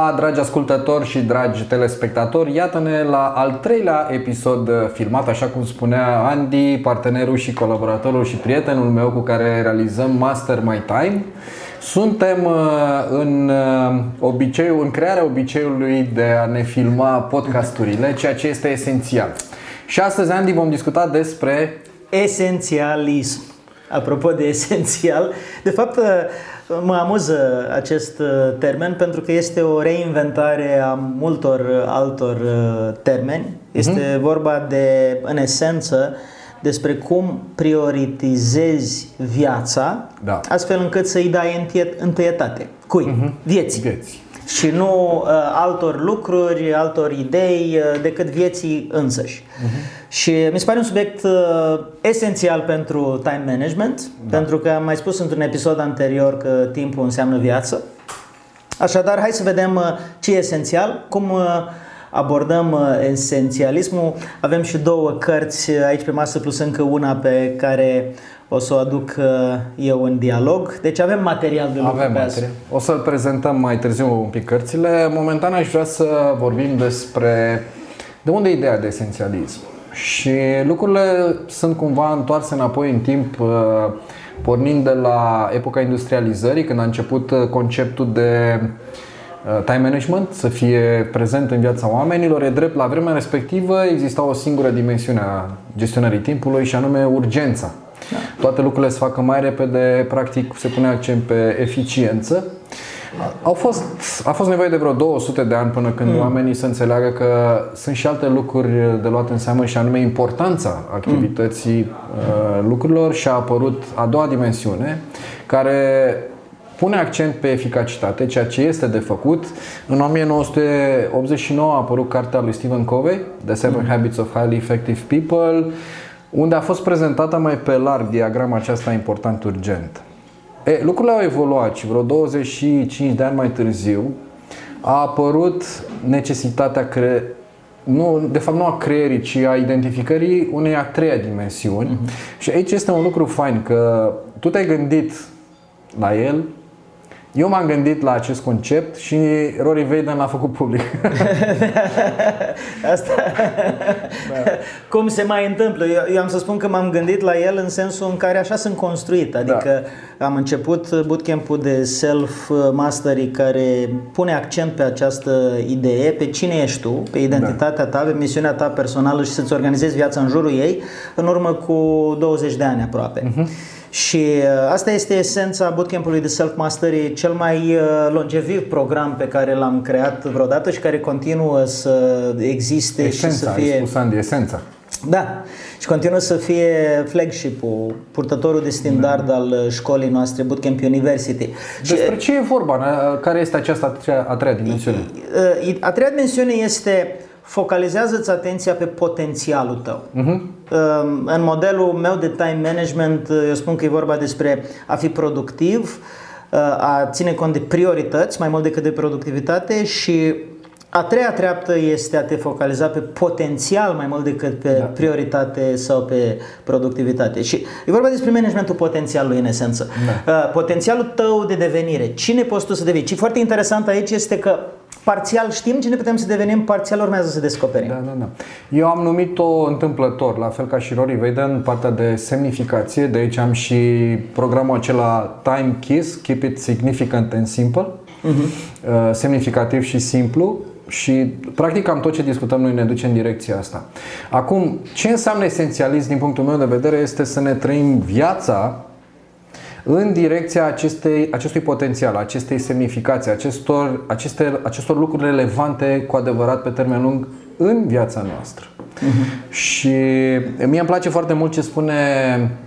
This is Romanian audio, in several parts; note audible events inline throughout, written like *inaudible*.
Ziua, dragi ascultători și dragi telespectatori! Iată-ne la al treilea episod filmat, așa cum spunea Andy, partenerul și colaboratorul și prietenul meu cu care realizăm Master My Time. Suntem uh, în uh, obiceiul, în crearea obiceiului de a ne filma podcasturile, ceea ce este esențial. Și astăzi, Andy, vom discuta despre Esențialism. Apropo de esențial, de fapt mă amuză acest uh, termen pentru că este o reinventare a multor uh, altor uh, termeni. Este uh-huh. vorba de, în esență, despre cum prioritizezi viața Da. astfel încât să-i dai întâietate. Cui? Uh-huh. Vieții. vieți. Și nu uh, altor lucruri, altor idei, uh, decât vieții însăși. Uh-huh. Și mi se pare un subiect uh, esențial pentru time management, da. pentru că am mai spus într-un episod anterior că timpul înseamnă viață. Așadar, hai să vedem uh, ce e esențial, cum uh, abordăm uh, esențialismul. Avem și două cărți aici pe masă, plus încă una pe care o să o aduc uh, eu în dialog. Deci avem material de lucru Avem pe asta. material. O să-l prezentăm mai târziu un pic cărțile. Momentan aș vrea să vorbim despre de unde e ideea de esențialism. Și lucrurile sunt cumva întoarse înapoi în timp, uh, pornind de la epoca industrializării, când a început uh, conceptul de uh, time management să fie prezent în viața oamenilor. E drept, la vremea respectivă exista o singură dimensiune a gestionării timpului și anume urgența. Toate lucrurile se facă mai repede, practic se pune accent pe eficiență. Au fost, a fost nevoie de vreo 200 de ani până când mm. oamenii să înțeleagă că sunt și alte lucruri de luat în seamă și anume importanța activității mm. lucrurilor și a apărut a doua dimensiune care pune accent pe eficacitate, ceea ce este de făcut. În 1989 a apărut cartea lui Stephen Covey, The Seven Habits of Highly Effective People, unde a fost prezentată mai pe larg diagrama aceasta important urgent. E, lucrurile au evoluat și vreo 25 de ani mai târziu a apărut necesitatea cre... nu, de fapt nu a creierii, ci a identificării unei a treia dimensiuni. Uh-huh. Și aici este un lucru fain că tu te-ai gândit la el, eu m-am gândit la acest concept și Rory Vaden l-a făcut public. *laughs* Asta da. cum se mai întâmplă. Eu, eu am să spun că m-am gândit la el în sensul în care așa sunt construit. Adică da. am început bootcamp-ul de self-mastery care pune accent pe această idee, pe cine ești tu, pe identitatea ta, pe misiunea ta personală și să-ți organizezi viața în jurul ei în urmă cu 20 de ani aproape. Uh-huh. Și uh, asta este esența bootcamp-ului de self-mastery, cel mai uh, longeviv program pe care l-am creat vreodată și care continuă să existe esența, și să fie... ai spus Andy, esența. Da, și continuă să fie flagship-ul, purtătorul de standard da. al școlii noastre, Bootcamp University. Despre ce e vorba? Care este această a treia, a treia dimensiune? A treia dimensiune este focalizează-ți atenția pe potențialul tău. Uh-huh. În modelul meu de time management, eu spun că e vorba despre a fi productiv, a ține cont de priorități mai mult decât de productivitate și a treia treaptă este a te focaliza pe potențial mai mult decât pe da. prioritate sau pe productivitate. Și e vorba despre managementul potențialului în esență. Da. Potențialul tău de devenire. Cine poți tu să devii? Și foarte interesant aici este că parțial știm cine putem să devenim, parțial urmează să descoperim. Da, da, da. Eu am numit-o întâmplător, la fel ca și Rory Vaden, partea de semnificație, de aici am și programul acela Time Kiss, Keep It Significant and Simple, uh-huh. semnificativ și simplu, și practic cam tot ce discutăm noi ne duce în direcția asta. Acum, ce înseamnă esențialist din punctul meu de vedere este să ne trăim viața în direcția acestei, acestui potențial, acestei semnificații, acestor, aceste, acestor lucruri relevante cu adevărat pe termen lung în viața noastră. Uh-huh. Și mie îmi place foarte mult ce spune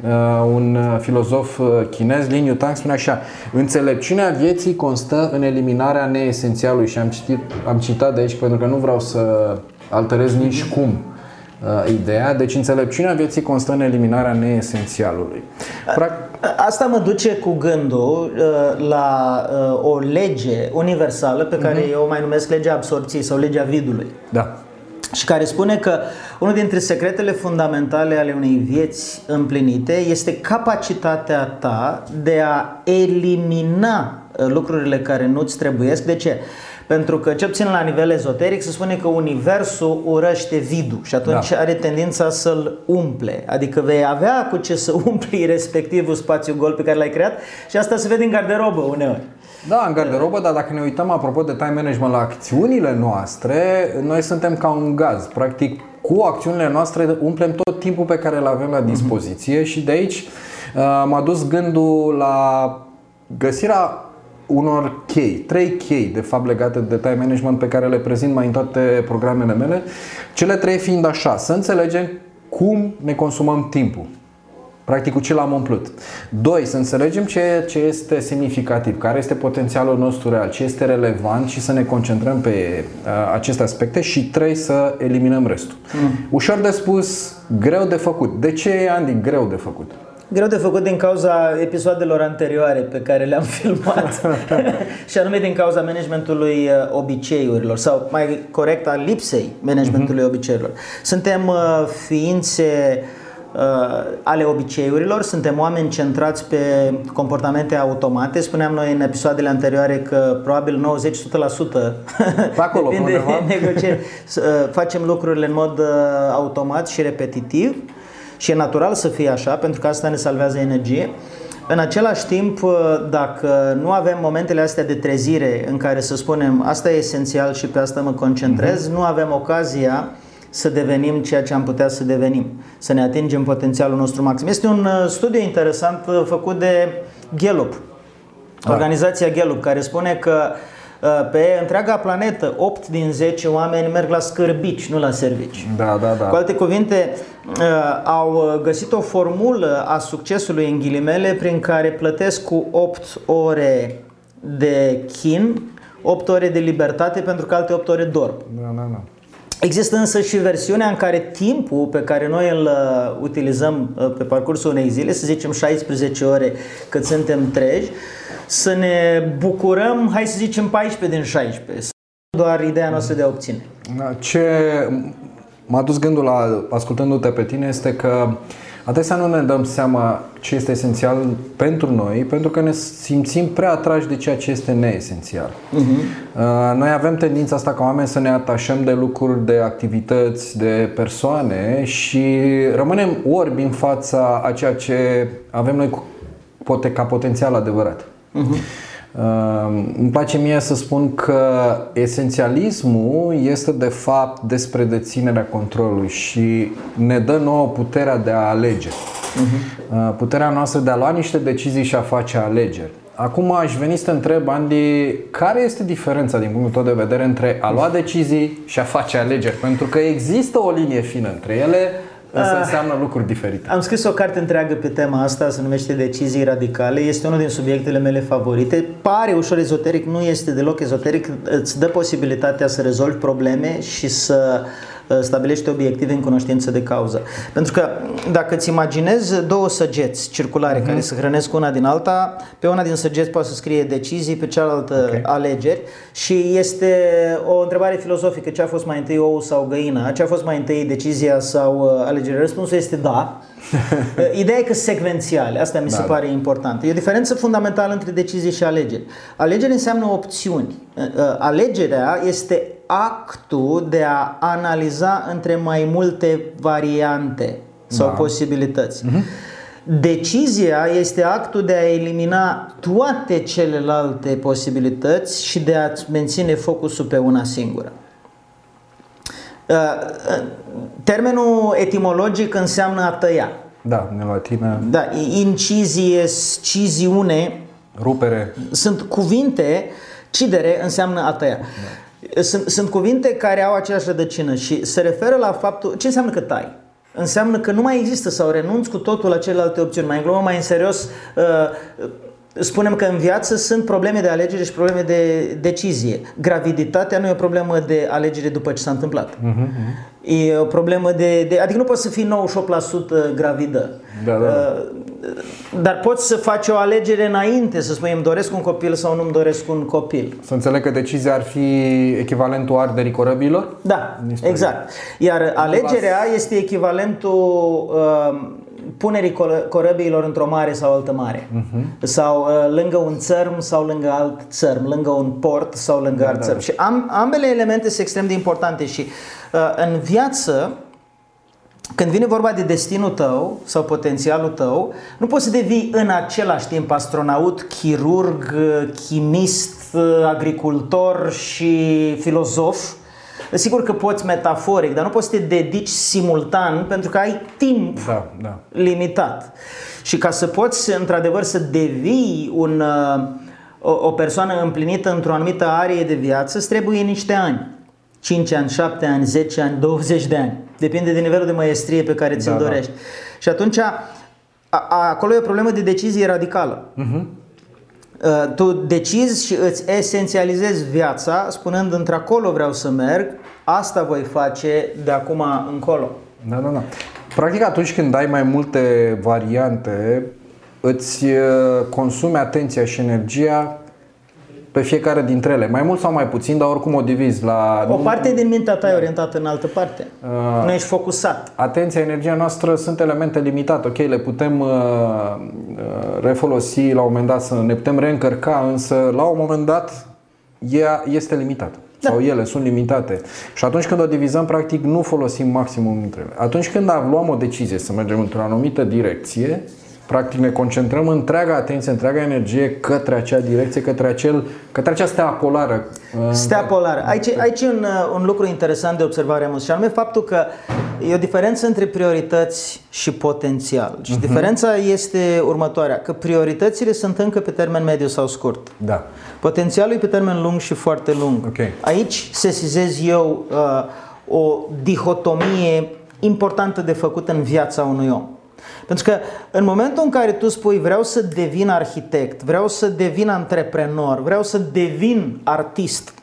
uh, un filozof uh, chinez, Lin Yutang, spune așa Înțelepciunea vieții constă în eliminarea neesențialului și am, citit, am citat de aici pentru că nu vreau să alterez nici cum uh, ideea. Deci înțelepciunea vieții constă în eliminarea neesențialului. Practic, Asta mă duce cu gândul uh, la uh, o lege universală pe care uh-huh. eu o mai numesc legea absorpției sau legea vidului. Da. Și care spune că unul dintre secretele fundamentale ale unei vieți împlinite este capacitatea ta de a elimina uh, lucrurile care nu-ți trebuiesc. De ce? Pentru că, cel puțin la nivel ezoteric, se spune că Universul urăște vidul și atunci da. are tendința să-l umple. Adică vei avea cu ce să *laughs* umpli respectivul spațiu gol pe care l-ai creat și asta se vede în garderobă uneori. Da, în garderobă, dar dacă ne uităm apropo de time management la acțiunile noastre, noi suntem ca un gaz. Practic, cu acțiunile noastre umplem tot timpul pe care îl avem la dispoziție uh-huh. și de aici uh, m-a dus gândul la găsirea unor chei, trei chei de fapt legate de time management pe care le prezint mai în toate programele mele, cele trei fiind așa, să înțelegem cum ne consumăm timpul. Practic cu ce l-am umplut. Doi, să înțelegem ce, ce este semnificativ, care este potențialul nostru real, ce este relevant și să ne concentrăm pe uh, aceste aspecte. Și trei, să eliminăm restul. Mm. Ușor de spus, greu de făcut. De ce e, Andy, greu de făcut? Greu de făcut din cauza episoadelor anterioare pe care le-am *laughs* filmat *laughs* și anume din cauza managementului uh, obiceiurilor sau mai corect a lipsei managementului uh-huh. obiceiurilor. Suntem uh, ființe uh, ale obiceiurilor, suntem oameni centrați pe comportamente automate. Spuneam noi în episoadele anterioare că probabil 90-100% acolo, depinde negocieri, uh, facem lucrurile în mod uh, automat și repetitiv și e natural să fie așa, pentru că asta ne salvează energie. În același timp, dacă nu avem momentele astea de trezire în care să spunem asta e esențial și pe asta mă concentrez, mm-hmm. nu avem ocazia să devenim ceea ce am putea să devenim, să ne atingem potențialul nostru maxim. Este un uh, studiu interesant uh, făcut de Gallup, da. organizația Gallup, care spune că uh, pe întreaga planetă 8 din 10 oameni merg la scârbici, nu la servici. Da, da, da. Cu alte cuvinte, Uh, au găsit o formulă a succesului în ghilimele prin care plătesc cu 8 ore de chin, 8 ore de libertate pentru că alte 8 ore dorm. Da, da, da. Există însă și versiunea în care timpul pe care noi îl uh, utilizăm uh, pe parcursul unei zile, să zicem 16 ore cât suntem treji, să ne bucurăm, hai să zicem 14 din 16. Doar ideea noastră de a obține. Da, ce m-a dus gândul la, ascultându-te pe tine, este că adesea nu ne dăm seama ce este esențial pentru noi, pentru că ne simțim prea atrași de ceea ce este neesențial. Uh-huh. Noi avem tendința asta ca oameni să ne atașăm de lucruri, de activități, de persoane și rămânem orbi în fața a ceea ce avem noi ca potențial adevărat. Uh-huh. Îmi place mie să spun că esențialismul este de fapt despre deținerea controlului și ne dă nouă puterea de a alege. Uh-huh. Puterea noastră de a lua niște decizii și a face alegeri. Acum aș veni să te întreb, Andy, care este diferența din punctul tău de vedere între a lua decizii și a face alegeri? Pentru că există o linie fină între ele, Însă înseamnă lucruri diferite. Am scris o carte întreagă pe tema asta, se numește Decizii Radicale. Este unul din subiectele mele favorite. Pare ușor ezoteric, nu este deloc ezoteric. Îți dă posibilitatea să rezolvi probleme și să uh, Uh, stabilește obiective în cunoștință de cauză. Pentru că dacă îți imaginezi două săgeți circulare uh-huh. care se hrănesc una din alta, pe una din săgeți poate să scrie decizii, pe cealaltă okay. alegeri și este o întrebare filozofică, ce a fost mai întâi ou sau găina, ce a fost mai întâi decizia sau uh, alegerea? Răspunsul este da. Uh, *laughs* ideea e că secvențiale, asta mi se da. pare important. E o diferență fundamentală între decizie și alegeri. Alegeri înseamnă opțiuni. Alegerea este actul de a analiza între mai multe variante sau da. posibilități. Uh-huh. Decizia este actul de a elimina toate celelalte posibilități și de a menține focusul pe una singură. Uh, uh, termenul etimologic înseamnă a tăia. Da, în latină. Da, incizie, sciziune. Rupere. Sunt cuvinte, cidere înseamnă a tăia. Da. Sunt, sunt cuvinte care au aceeași rădăcină și se referă la faptul... Ce înseamnă că tai? Înseamnă că nu mai există sau renunți cu totul la celelalte opțiuni. Mai în glumă, mai în serios, uh, spunem că în viață sunt probleme de alegere și probleme de decizie. Graviditatea nu e o problemă de alegere după ce s-a întâmplat. Uh-huh. E o problemă de, de... Adică nu poți să fii 98% gravidă. Da, da. Uh, dar poți să faci o alegere înainte, să spui îmi doresc un copil sau nu îmi doresc un copil. Să înțeleg că decizia ar fi echivalentul arderii corăbilor? Da, exact. Iar alegerea este echivalentul uh, punerii corăbiilor într-o mare sau altă mare. Uh-huh. Sau uh, lângă un țărm sau lângă alt țărm, lângă un port sau lângă da, alt da. țărm. Și am, ambele elemente sunt extrem de importante și uh, în viață când vine vorba de destinul tău sau potențialul tău, nu poți să devii în același timp astronaut, chirurg, chimist, agricultor și filozof. Sigur că poți metaforic, dar nu poți să te dedici simultan pentru că ai timp da, da. limitat. Și ca să poți într-adevăr să devii un, uh, o, o persoană împlinită într-o anumită arie de viață, îți trebuie niște ani. 5 ani, 7 ani, 10 ani, 20 de ani. Depinde de nivelul de maestrie pe care ți-l da, da. dorești. Da. Și atunci, a, a, acolo e o problemă de decizie radicală. Uh-huh. Tu decizi și îți esențializezi viața spunând într-acolo vreau să merg, asta voi face de acum încolo. Da, da, da. Practic atunci când ai mai multe variante, îți uh, consumi atenția și energia pe fiecare dintre ele, mai mult sau mai puțin, dar oricum o divizi la... O parte din mintea ta e orientată în altă parte. Uh, nu ești focusat. Atenția, energia noastră sunt elemente limitate. Ok, le putem uh, uh, refolosi la un moment dat, să ne putem reîncărca, însă la un moment dat ea este limitată. Da. Sau ele sunt limitate. Și atunci când o divizăm, practic nu folosim maximum dintre ele. Atunci când luăm o decizie să mergem într-o anumită direcție, Practic ne concentrăm întreaga atenție, întreaga energie către acea direcție, către, acel, către acea stea polară. Stea polară. Aici, aici e un, un lucru interesant de observare, și anume faptul că e o diferență între priorități și potențial. Și uh-huh. diferența este următoarea, că prioritățile sunt încă pe termen mediu sau scurt. Da. Potențialul e pe termen lung și foarte lung. Okay. Aici sesizez eu uh, o dihotomie importantă de făcut în viața unui om. Pentru că în momentul în care tu spui vreau să devin arhitect, vreau să devin antreprenor, vreau să devin artist,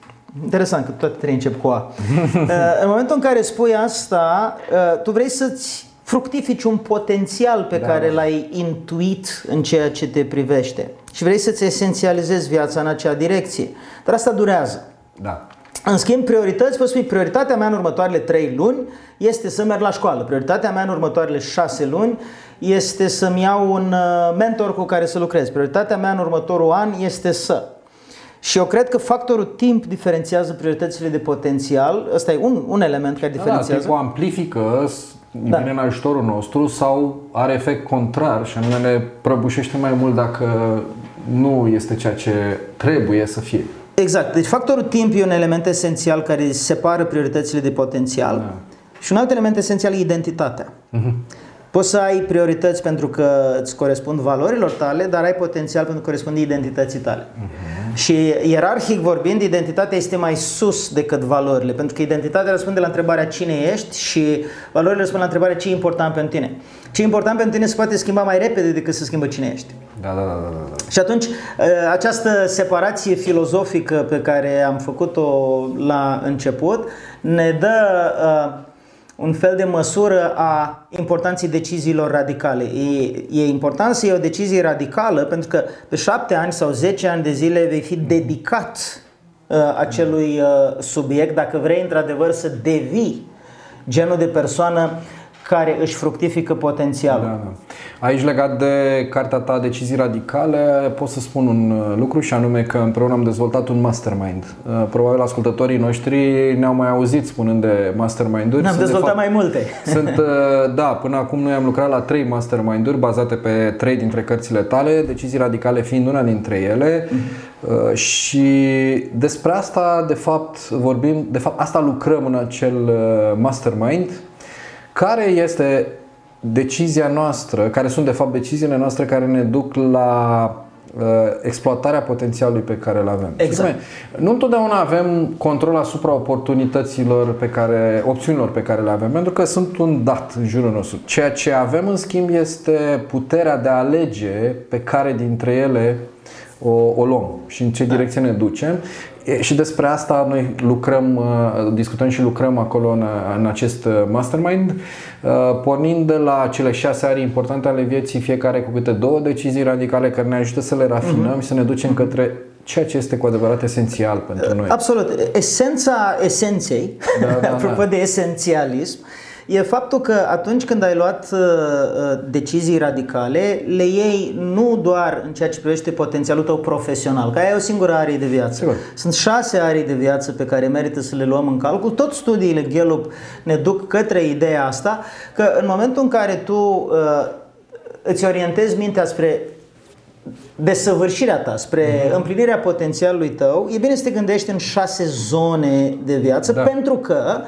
Interesant că toate trei încep cu A. *laughs* Uh, în momentul în care spui asta, uh, tu vrei să-ți fructifici un potențial pe da. care l-ai intuit în ceea ce te privește și vrei să-ți esențializezi viața în acea direcție. Dar asta durează. Da. În schimb, priorități, poți spui, prioritatea mea în următoarele 3 luni este să merg la școală. Prioritatea mea în următoarele 6 luni este să-mi iau un uh, mentor cu care să lucrez. Prioritatea mea în următorul an este să. Și eu cred că factorul timp diferențiază prioritățile de potențial. Ăsta e un, un element care da, diferențiază. Da, amplifică, da. vine în ajutorul nostru sau are efect contrar și anume ne prăbușește mai mult dacă nu este ceea ce trebuie să fie. Exact. Deci factorul timp e un element esențial care separă prioritățile de potențial. Da. Și un alt element esențial e identitatea. Uh-huh. Poți să ai priorități pentru că îți corespund valorilor tale, dar ai potențial pentru că corespunde identității tale. Uh-huh. Și ierarhic vorbind, identitatea este mai sus decât valorile, pentru că identitatea răspunde la întrebarea cine ești și valorile răspund la întrebarea ce e important pentru tine. Ce e important pentru tine se poate schimba mai repede decât să schimbă cine ești. Da, da, da, da, da. Și atunci, ă, această separație filozofică pe care am făcut-o la început ne dă uh, un fel de măsură a importanței deciziilor radicale. E, e important să iei o decizie radicală pentru că pe șapte ani sau zece ani de zile vei fi dedicat uh, acelui uh, subiect dacă vrei într-adevăr să devii genul de persoană care își fructifică potențialul. Da, da. Aici legat de cartea ta Decizii Radicale pot să spun un uh, lucru și anume că împreună am dezvoltat un mastermind. Uh, probabil ascultătorii noștri ne-au mai auzit spunând de mastermind-uri. Ne-am dezvoltat de fapt, mai multe. *laughs* Sunt, uh, da, până acum noi am lucrat la trei mastermind-uri bazate pe trei dintre cărțile tale, Decizii Radicale fiind una dintre ele. Mm-hmm. Și despre asta, de fapt, vorbim, de fapt, asta lucrăm în acel mastermind care este decizia noastră, care sunt de fapt deciziile noastre care ne duc la uh, exploatarea potențialului pe care îl avem. Exact. Nu întotdeauna avem control asupra oportunităților pe care, opțiunilor pe care le avem, pentru că sunt un dat în jurul nostru. Ceea ce avem în schimb este puterea de a alege pe care dintre ele o, o luăm și în ce da. direcție ne ducem. E, și despre asta noi lucrăm, uh, discutăm și lucrăm acolo în, în acest uh, mastermind, uh, pornind de la cele șase arii importante ale vieții, fiecare cu câte două decizii radicale care ne ajută să le rafinăm mm-hmm. și să ne ducem către ceea ce este cu adevărat esențial pentru noi. Absolut. Esența esenței, da, da, da. *laughs* apropo da. de esențialism, e faptul că atunci când ai luat uh, uh, decizii radicale, le iei nu doar în ceea ce privește potențialul tău profesional, că ai o singură arie de viață. Sigur. Sunt șase arii de viață pe care merită să le luăm în calcul. Tot studiile Gallup ne duc către ideea asta, că în momentul în care tu uh, îți orientezi mintea spre desăvârșirea ta, spre mm-hmm. împlinirea potențialului tău, e bine să te gândești în șase zone de viață, da. pentru că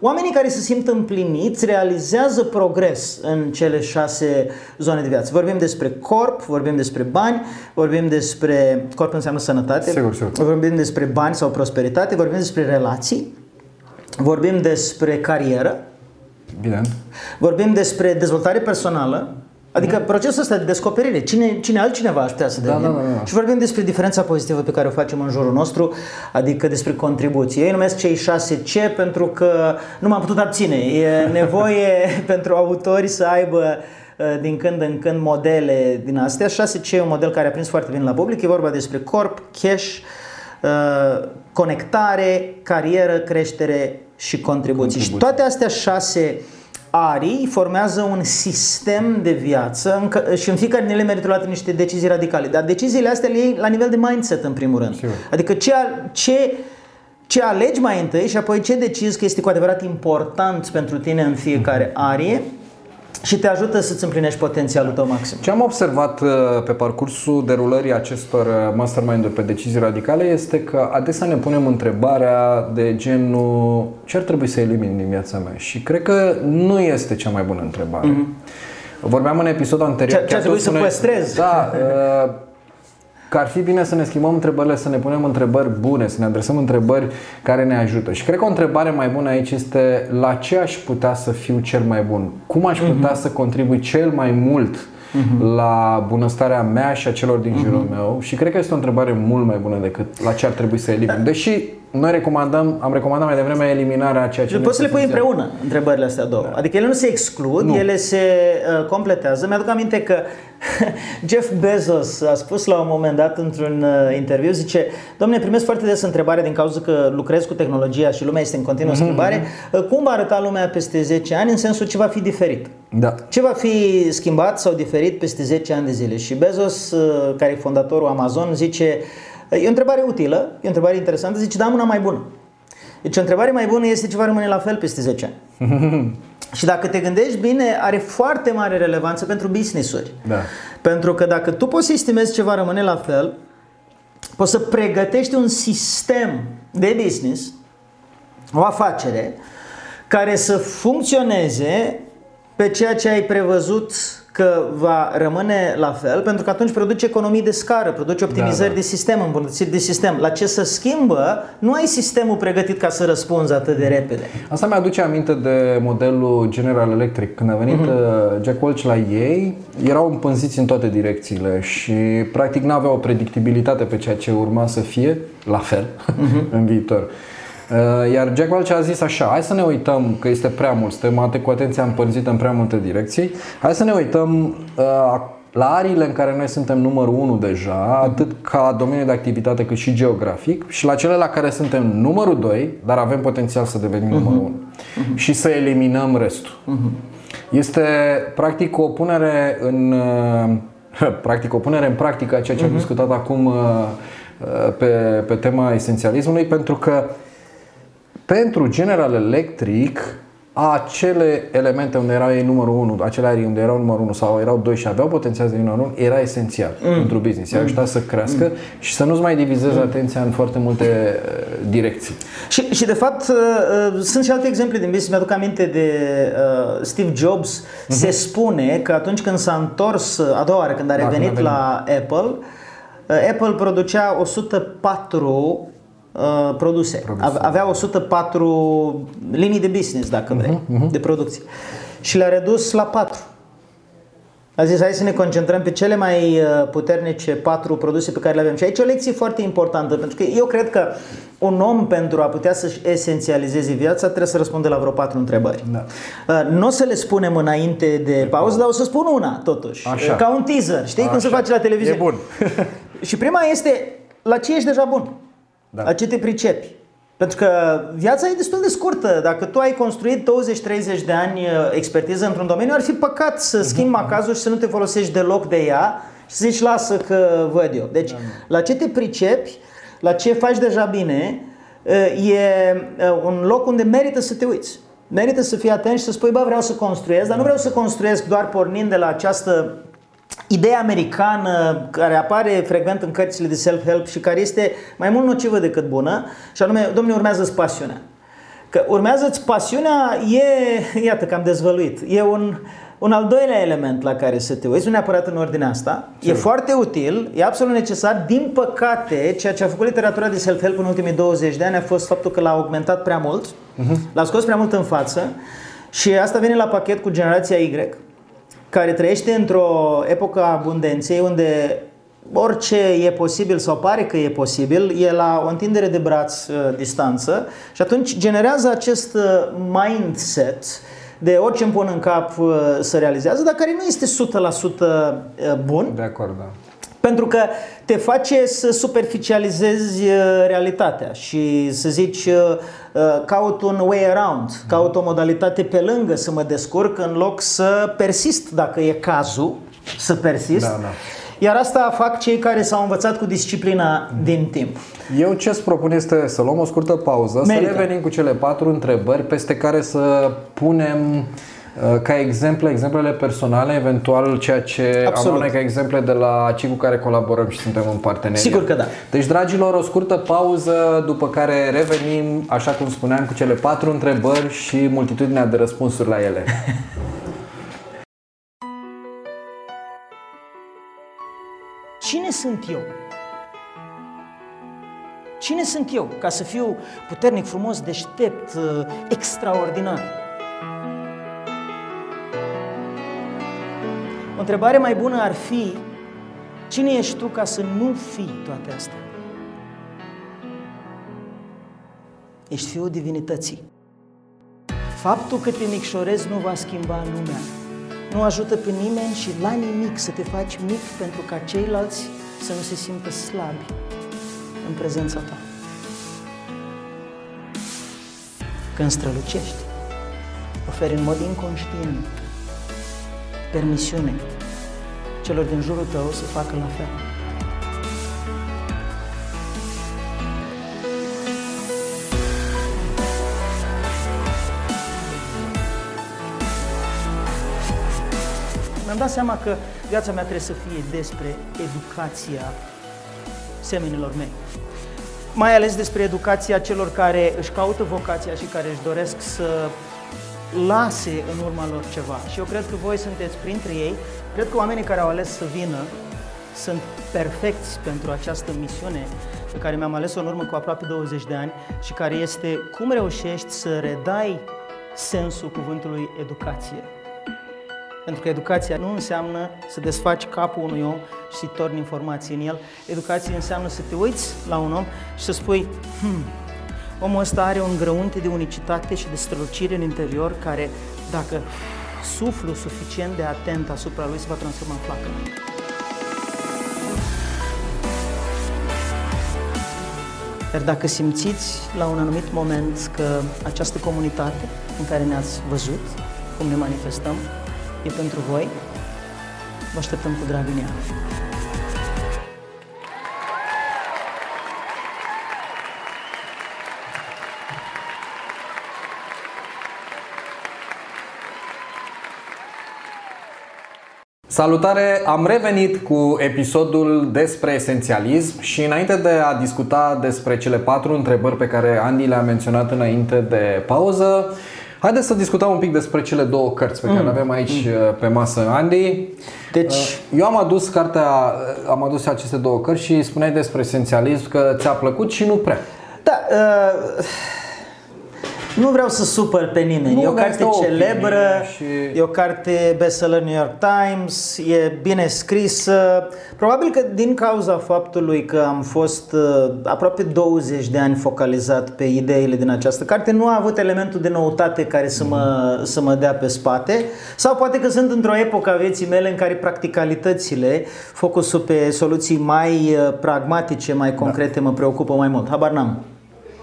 Oamenii care se simt împliniți realizează progres în cele șase zone de viață. Vorbim despre corp, vorbim despre bani, vorbim despre corp înseamnă sănătate, sigur, sigur. vorbim despre bani sau prosperitate, vorbim despre relații, vorbim despre carieră, Bine. vorbim despre dezvoltare personală, Adică da. procesul ăsta de descoperire, cine, cine altcineva aș putea să devină. Da, da, da, da. Și vorbim despre diferența pozitivă pe care o facem în jurul nostru, adică despre contribuție. Ei numesc cei 6C pentru că nu m-am putut abține. E nevoie *laughs* pentru autori să aibă uh, din când în când modele din astea. 6C e un model care a prins foarte bine la public. E vorba despre corp, cash, uh, conectare, carieră, creștere și contribuții. contribuții. Și toate astea șase arii formează un sistem de viață în și în fiecare din ele merită luate niște decizii radicale. Dar deciziile astea le iei la nivel de mindset în primul rând. Sigur. Adică ce, ce, ce alegi mai întâi și apoi ce decizi că este cu adevărat important pentru tine în fiecare arie și te ajută să-ți împlinești potențialul tău maxim. Ce am observat uh, pe parcursul derulării acestor uh, mastermind-uri pe decizii radicale este că adesea ne punem întrebarea de genul ce ar trebui să elimin din viața mea și cred că nu este cea mai bună întrebare. Mm-hmm. Vorbeam în episodul anterior. Ce, ce ar trebui să păstrezi. Da, *laughs* uh, că ar fi bine să ne schimbăm întrebările, să ne punem întrebări bune, să ne adresăm întrebări care ne ajută. Și cred că o întrebare mai bună aici este la ce aș putea să fiu cel mai bun? Cum aș putea uh-huh. să contribui cel mai mult uh-huh. la bunăstarea mea și a celor din jurul uh-huh. meu? Și cred că este o întrebare mult mai bună decât la ce ar trebui să elimin. Deși noi recomandăm, am recomandat mai devreme eliminarea ceea ce Poți să le pui împreună întrebările astea două. Da. Adică ele nu se exclud, nu. ele se uh, completează. Mi-aduc aminte că *laughs* Jeff Bezos a spus la un moment dat într-un uh, interviu, zice, domnule, primesc foarte des întrebare din cauza că lucrez cu tehnologia și lumea este în continuă mm-hmm. schimbare, uh, cum va arăta lumea peste 10 ani în sensul ce va fi diferit? Da. Ce va fi schimbat sau diferit peste 10 ani de zile? Și Bezos, uh, care e fondatorul Amazon, zice, E o întrebare utilă, e o întrebare interesantă, zice, da, am una mai bună. Deci o întrebare mai bună este ce va rămâne la fel peste 10 ani. *laughs* și dacă te gândești bine, are foarte mare relevanță pentru business-uri. Da. Pentru că dacă tu poți să estimezi ce va rămâne la fel, poți să pregătești un sistem de business, o afacere, care să funcționeze pe ceea ce ai prevăzut că va rămâne la fel, pentru că atunci produce economii de scară, produce optimizări da, da. de sistem, îmbunătățiri de sistem. La ce să schimbă, nu ai sistemul pregătit ca să răspunzi atât de repede. Asta mi-aduce aminte de modelul General Electric. Când a venit uh-huh. Jack Welch la ei, erau împânziți în toate direcțiile și practic nu aveau o predictibilitate pe ceea ce urma să fie la fel uh-huh. *laughs* în viitor. Uh, iar Jack Welch a zis așa, hai să ne uităm că este prea mult, suntem cu atenția împărțită în prea multe direcții, hai să ne uităm uh, la ariile în care noi suntem numărul 1 deja, atât ca domeniu de activitate cât și geografic, și la cele la care suntem numărul 2, dar avem potențial să devenim uh-huh. numărul 1 uh-huh. și să eliminăm restul. Uh-huh. Este practic o punere în uh, *laughs* practic o punere în practică a ceea ce uh-huh. am discutat acum pe, pe tema esențialismului, pentru că pentru General Electric, acele elemente unde erau ei numărul 1, acele arii unde erau numărul 1 sau erau 2 și aveau potențial de numărul 1, era esențial mm. pentru business. I-a ajutat să crească mm. și să nu-ți mai divizezi mm. atenția în foarte multe uh, direcții. Și, și de fapt uh, uh, sunt și alte exemple din business. Mi-aduc aminte de uh, Steve Jobs. Mm-hmm. Se spune că atunci când s-a întors a doua oară, când a revenit da, la Apple, uh, Apple producea 104 Uh, produse. produse. Avea 104 linii de business, dacă vrei, uh-huh, uh-huh. de producție. Și le-a redus la 4. A zis, hai să ne concentrăm pe cele mai uh, puternice patru produse pe care le avem. Și aici e o lecție foarte importantă, pentru că eu cred că un om pentru a putea să-și esențializeze viața trebuie să răspunde la vreo patru întrebări. Da. Uh, nu o să le spunem înainte de pauză, dar o să spun una totuși, Așa. ca un teaser. Știi Așa. cum se face la televiziune? E bun. *laughs* și prima este, la ce ești deja bun? Da. La ce te pricepi? Pentru că viața e destul de scurtă. Dacă tu ai construit 20-30 de ani uh, expertiză într-un domeniu, ar fi păcat să schimbi macazul și să nu te folosești deloc de ea și să zici lasă că văd eu. Deci, la ce te pricepi, la ce faci deja bine, uh, e uh, un loc unde merită să te uiți. Merită să fii atent și să spui, bă, vreau să construiesc, dar nu vreau să construiesc doar pornind de la această ideea americană care apare frecvent în cărțile de self-help și care este mai mult nocivă decât bună, și anume, domnule, urmează-ți pasiunea. Că urmează-ți pasiunea e, iată că am dezvăluit, e un, un al doilea element la care să te uiți, nu neapărat în ordinea asta, e foarte util, e absolut necesar. Din păcate, ceea ce a făcut literatura de self-help în ultimii 20 de ani a fost faptul că l-a augmentat prea mult, l-a scos prea mult în față și asta vine la pachet cu generația Y, care trăiește într-o epocă a abundenței unde orice e posibil sau pare că e posibil e la o întindere de braț uh, distanță și atunci generează acest uh, mindset de orice îmi pun în cap uh, să realizează, dar care nu este 100% uh, bun. De acord, da. Pentru că te face să superficializezi uh, realitatea și să zici uh, uh, caut un way around, caut o modalitate pe lângă să mă descurc în loc să persist dacă e cazul să persist. Da, da. Iar asta fac cei care s-au învățat cu disciplina din timp. Eu ce îți propun este să luăm o scurtă pauză, Merită. să revenim cu cele patru întrebări peste care să punem uh, ca exemple, exemplele personale, eventual ceea ce Absolut. am luat noi ca exemple de la cei cu care colaborăm și suntem în parteneriat. Sigur că da. Deci, dragilor, o scurtă pauză, după care revenim, așa cum spuneam, cu cele patru întrebări și multitudinea de răspunsuri la ele. *laughs* Cine sunt eu? Cine sunt eu ca să fiu puternic, frumos, deștept, uh, extraordinar? O întrebare mai bună ar fi, cine ești tu ca să nu fii toate astea? Ești fiul divinității. Faptul că te micșorezi nu va schimba lumea. Nu ajută pe nimeni și la nimic să te faci mic pentru ca ceilalți să nu se simtă slabi în prezența ta. Când strălucești, oferi în mod inconștient permisiune celor din jurul tău să facă la fel. Mi-am dat seama că viața mea trebuie să fie despre educația semenilor mei. Mai ales despre educația celor care își caută vocația și care își doresc să lase în urma lor ceva. Și eu cred că voi sunteți printre ei. Cred că oamenii care au ales să vină sunt perfecți pentru această misiune pe care mi-am ales-o în urmă cu aproape 20 de ani și care este cum reușești să redai sensul cuvântului educație. Pentru că educația nu înseamnă să desfaci capul unui om și să-i torni informații în el. Educația înseamnă să te uiți la un om și să spui, hmm, omul ăsta are un grăunte de unicitate și de strălucire în interior care, dacă suflu suficient de atent asupra lui, se va transforma în flacără. Iar dacă simțiți la un anumit moment că această comunitate în care ne-ați văzut, cum ne manifestăm, e pentru voi, vă așteptăm cu drag în ea. Salutare! Am revenit cu episodul despre esențialism și înainte de a discuta despre cele patru întrebări pe care Andy le-a menționat înainte de pauză, haideți să discutăm un pic despre cele două cărți pe care le avem aici mm. pe masă, Andy. Deci, Eu am adus cartea, am adus aceste două cărți și spuneai despre esențialism că ți-a plăcut și nu prea. Da, uh, Nu vreau să supăr pe nimeni. Nu, e o dar carte este o celebră, opinie și- e o carte bestseller New York Times, e bine scrisă. Probabil că din cauza faptului că am fost uh, aproape 20 de ani focalizat pe ideile din această carte, nu a avut elementul de noutate care să mă, să mă dea pe spate. Sau poate că sunt într-o epocă a vieții mele în care practicalitățile, focusul pe soluții mai uh, pragmatice, mai concrete, mă preocupă mai mult. Habar n-am.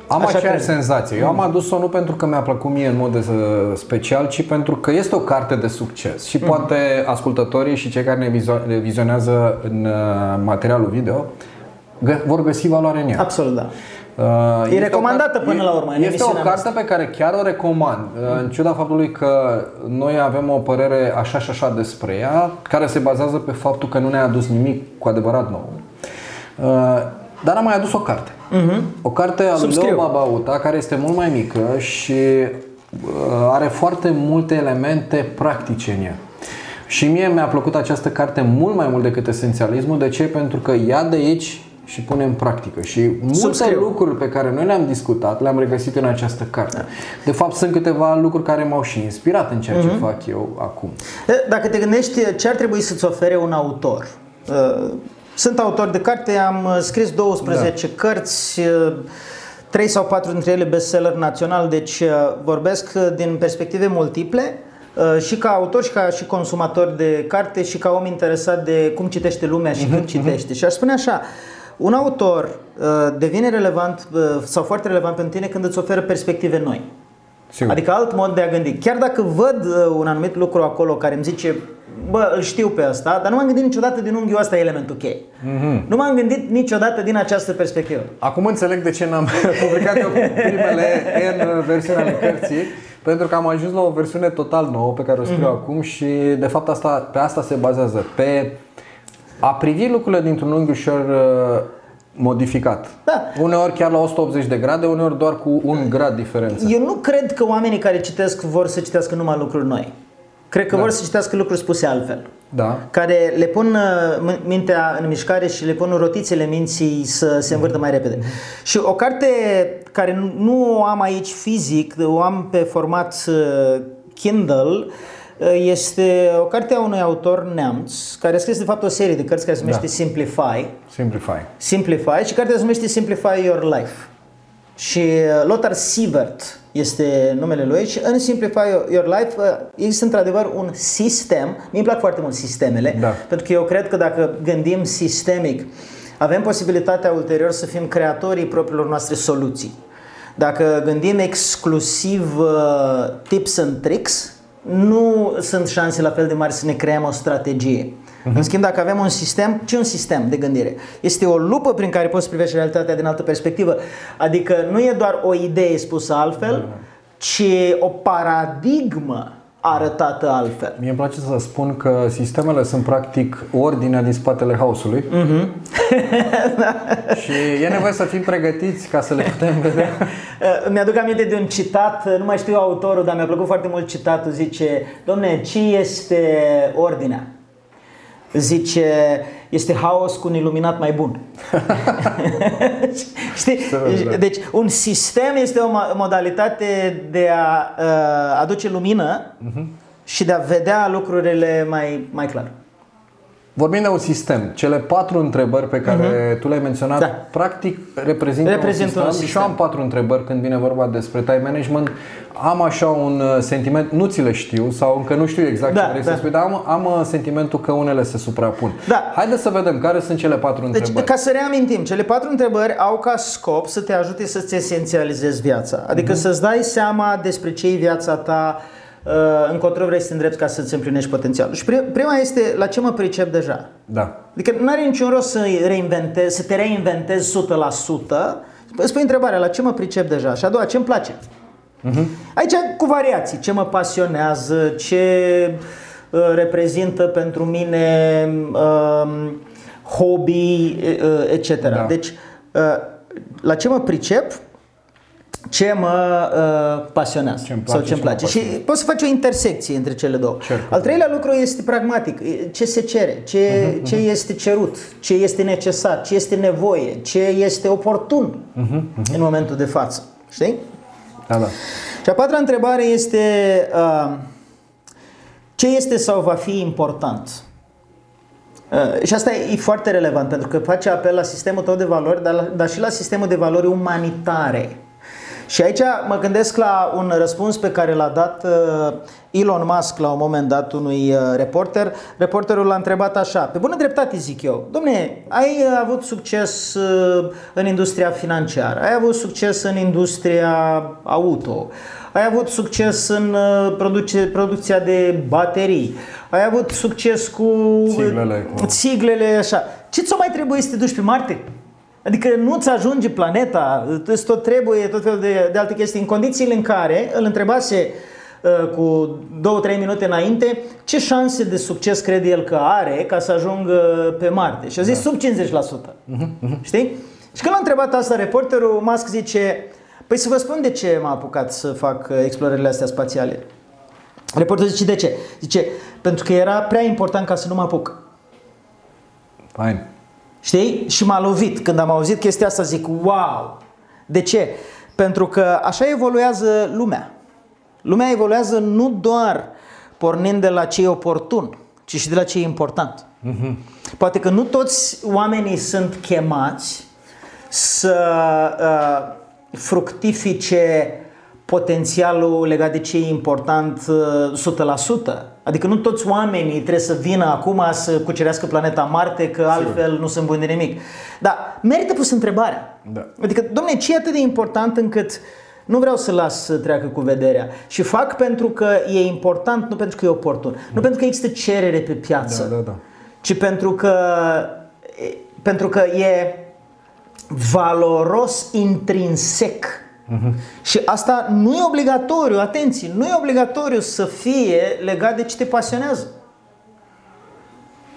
Am Așa aceeași cred. senzație. Eu am adus-o nu pentru că mi-a plăcut mie în mod uh, special, ci pentru că este o carte de succes și poate ascultătorii și cei care ne vizio- ne vizionează în uh, materialul video gă- vor găsi valoare în ea. Absolut, da. Uh, este o recomandată carte- până la urmă în Este o emisiunea carte pe care chiar o recomand, uh, în ciuda faptului că noi avem o părere așa și așa despre ea, care se bazează pe faptul că nu ne-a adus nimic cu adevărat nou. Uh, Dar am mai adus o carte. O carte a lui Subscriu. Leo Babauta, care este mult mai mică și uh, are foarte multe elemente practice în ea. Și mie mi-a plăcut această carte mult mai mult decât esențialismul. De ce? Pentru că ia de aici și pune în practică. Și multe Subscriu. lucruri pe care noi le-am discutat, le-am regăsit în această carte. De fapt, sunt câteva lucruri care m-au și inspirat în ceea ce fac eu acum. Dacă te gândești ce ar trebui să-ți ofere un autor. Uh, Sunt autor de carte, am uh, scris 12 da. cărți, 3 sau 4 dintre ele bestseller național, deci uh, vorbesc uh, din perspective multiple uh, și ca autor și ca și consumator de carte și ca om interesat de cum citește lumea și când citește. Și aș spune așa, un autor uh, devine relevant uh, sau foarte relevant pentru tine când îți oferă perspective noi. Sigur. Adică alt mod de a gândi. Chiar dacă văd uh, un anumit lucru acolo care îmi zice bă, îl știu pe asta, dar nu m-am gândit niciodată din unghiul ăsta e elementul cheie. Nu m-am gândit niciodată din această perspectivă. Acum înțeleg de ce n-am *laughs* publicat eu primele N versiuni ale cărții, pentru că am ajuns la o versiune total nouă pe care o scriu acum și de fapt asta, pe asta se bazează, pe a privi lucrurile dintr-un unghi ușor uh, modificat. Da. Uneori chiar la 180 de grade, uneori doar cu un grad diferență. Eu nu cred că oamenii care citesc vor să citească numai lucruri noi. Cred că vor să citească lucruri spuse altfel. Da. care le pun uh, m- mintea în mișcare și le pun rotițele minții să se învârtă mai repede. Și o carte care nu- nu o am aici fizic, o am pe format uh, Kindle, uh, este o carte a unui autor neamț care a scris de fapt o serie de cărți care se numește Simplify. Simplify. Simplify și cartea se numește Simplify Your Life. Și uh, Lothar Sievert este numele lui și în Simplify Your Life uh, există într-adevăr un sistem, mie îmi plac foarte mult sistemele, Da. pentru că eu cred că dacă gândim sistemic, avem posibilitatea ulterior să fim creatorii propriilor noastre soluții. Dacă gândim exclusiv uh, tips and tricks, nu sunt șanse la fel de mari să ne creăm o strategie. În schimb, dacă avem un sistem, ce e un sistem de gândire? Este o lupă prin care poți să privești realitatea din altă perspectivă. Adică nu e doar o idee spusă altfel, ci o paradigmă arătată altfel. Mie îmi place să spun că sistemele sunt practic ordinea din spatele haosului *laughs* și e nevoie să fim pregătiți ca să le putem *laughs* vedea. Uh, Mi-aduc aminte de un citat, uh, nu mai știu autorul, dar mi-a plăcut foarte mult citatul, zice, domne, ce este ordinea? Zice, este haos cu un iluminat mai bun. *laughs* Știi? Da, da. Deci un sistem este o mo- modalitate de a uh, aduce lumină Mhm. și de a vedea lucrurile mai, mai clar. Vorbim de un sistem. Cele patru întrebări pe care tu le-ai menționat, Da. practic reprezintă, Reprezintă un un sistem. Și eu am patru întrebări când vine vorba despre time management. Am așa un uh, sentiment, nu ți le știu sau încă nu știu exact Da, ce vrei da. să spui, dar am, am uh, sentimentul că unele se suprapun. Da. Haideți să vedem care sunt cele patru Deci, întrebări. ca să reamintim, cele patru întrebări au ca scop să te ajute să-ți esențializezi viața. Adică Mhm. să-ți dai seama despre ce e viața ta, uh, încotro vrei să te îndrepți ca să-ți împlinești potențialul. Și pri- prima este la ce mă pricep deja. Da. Adică nu are niciun rost să, reinventezi, să te reinventezi 100%. Îți pui întrebarea, la ce mă pricep deja? Și a doua, ce îmi place? Aici cu variații, ce mă pasionează, ce uh, reprezintă pentru mine um, hobby, uh, etc. Da. Deci, uh, la ce mă pricep, ce mă uh, pasionează Ce-mi sau place ce îmi și mă place. Și pasionează. poți să faci o intersecție între cele două. Cercul. Al treilea lucru este pragmatic. Ce se cere, ce, Mhm, ce este cerut, ce este necesar, ce este nevoie, ce este oportun Mhm, în momentul de față. Știi? Da, da. Și a patra întrebare este uh, ce este sau va fi important? Uh, și asta e, e foarte relevant pentru că face apel la sistemul tău de valori, dar, dar și la sistemul de valori umanitare. Și aici mă gândesc la un răspuns pe care l-a dat uh, Elon Musk la un moment dat unui uh, reporter. Reporterul l-a întrebat așa, pe bună dreptate zic eu, domne, ai avut succes uh, în industria financiară, ai avut succes în industria auto, ai avut succes în produce, producția de baterii, ai avut succes cu țiglele, cu... țiglele așa. Ce ți-o mai trebuie să te duci pe Marte? Adică nu-ți ajunge planeta, îți tot trebuie tot felul de, de alte chestii, în condițiile în care îl întrebase uh, cu 2-3 minute înainte ce șanse de succes crede el că are ca să ajungă pe Marte. Și a zis da. sub 50%. Uh-huh, uh-huh. Știi? Și când l-a întrebat asta reporterul, Musk zice, păi să vă spun de ce m-a apucat să fac uh, explorările astea spațiale. Reporterul zice, de ce? Zice, pentru că era prea important ca să nu mă apuc. Fine. Știi? Și m-a lovit. Când am auzit chestia asta zic, wow! De ce? Pentru că așa evoluează lumea. Lumea evoluează nu doar pornind de la ce e oportun, ci și de la ce e important. Mm-hmm. Poate că nu toți oamenii sunt chemați să uh, fructifice potențialul legat de ce e important 100%. Adică nu toți oamenii trebuie să vină acum să cucerească planeta Marte, că altfel Sigur. nu sunt buni de nimic. Dar merită pus întrebarea. Da. Adică, domne, ce e atât de important încât nu vreau să las să treacă cu vederea. Și fac pentru că e important, nu pentru că e oportun. Nu mm. pentru că există cerere pe piață. Da, da, da. Ci pentru că, pentru că e valoros intrinsec Uh-huh. Și asta nu e obligatoriu, atenție, nu e obligatoriu să fie legat de ce te pasionează.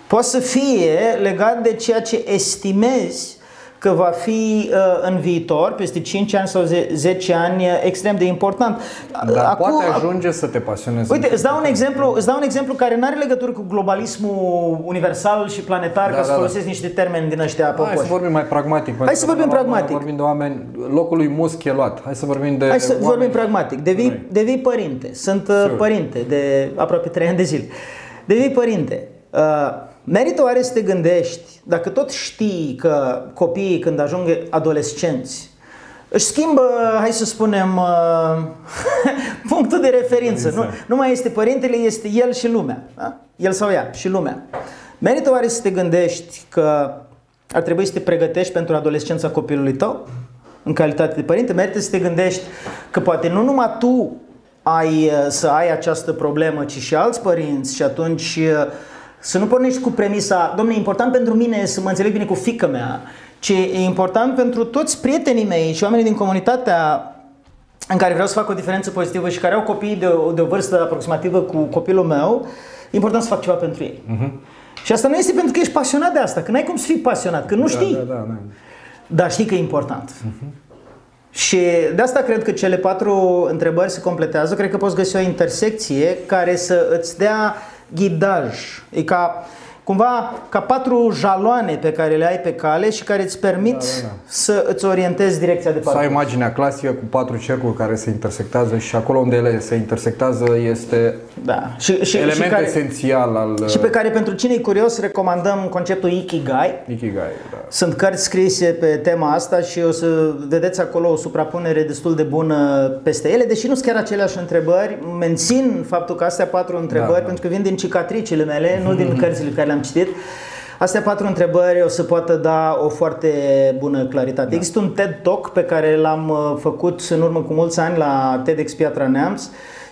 Poate să fie legat de ceea ce estimezi că va fi uh, în viitor, peste 5 ani sau 10 ani, uh, extrem de important. Dar Acum, poate ajunge să te pasionezi. Uite, îți dau un exemplu, îți dau un exemplu care nu are legătură cu globalismul universal și planetar, da, ca da, să folosesc da. niște termeni din ăștia popoși. Hai să vorbim mai pragmatic. Hai să vorbim pragmatic. Vorbim de oameni, locul lui Musk e luat. Hai să vorbim de Hai să oameni... vorbim pragmatic. Devii, devii părinte. Sunt uh, Sigur. părinte de aproape 3 ani de zile. Devii părinte. Uh, Merită oare să te gândești, dacă tot știi că copiii când ajung adolescenți își schimbă, hai să spunem, uh, *laughs* punctul de referință. Nu, nu mai este părintele, este el și lumea. Da? El sau ea și lumea. Merită oare să te gândești că ar trebui să te pregătești pentru adolescența copilului tău în calitate de părinte? Merită să te gândești că poate nu numai tu ai uh, să ai această problemă, ci și alți părinți și atunci uh, să nu pornești cu premisa, domne, e important pentru mine să mă înțeleg bine cu fică mea, ci e important pentru toți prietenii mei și oamenii din comunitatea în care vreau să fac o diferență pozitivă și care au copii de o, de o vârstă aproximativă cu copilul meu, e important să fac ceva pentru ei. Uh-huh. Și asta nu este pentru că ești pasionat de asta, că n-ai cum să fii pasionat, că nu da, știi. Da, da, da. Dar știi că e important. Uh-huh. Și de asta cred că cele patru întrebări se completează. Cred că poți găsi o intersecție care să îți dea ghidaj. E ca cumva ca patru jaloane pe care le ai pe cale și care îți permit da, da, da. să îți orientezi direcția de parcurs. Să ai imaginea clasică cu patru cercuri care se intersectează și acolo unde ele se intersectează este da. și, și, element și care, esențial al... Și pe care pentru cine e curios recomandăm conceptul Ikigai. Ikigai, da. Sunt cărți scrise pe tema asta și o să vedeți acolo o suprapunere destul de bună peste ele, deși nu sunt chiar aceleași întrebări. Mențin faptul că astea patru întrebări, da, da. pentru că vin din cicatricile mele, nu din *laughs* cărțile pe care le-am citit. Astea patru întrebări o să poată da o foarte bună claritate. Da. Există un TED Talk pe care l-am uh, făcut în urmă cu mulți ani la TEDx Piatra Neamț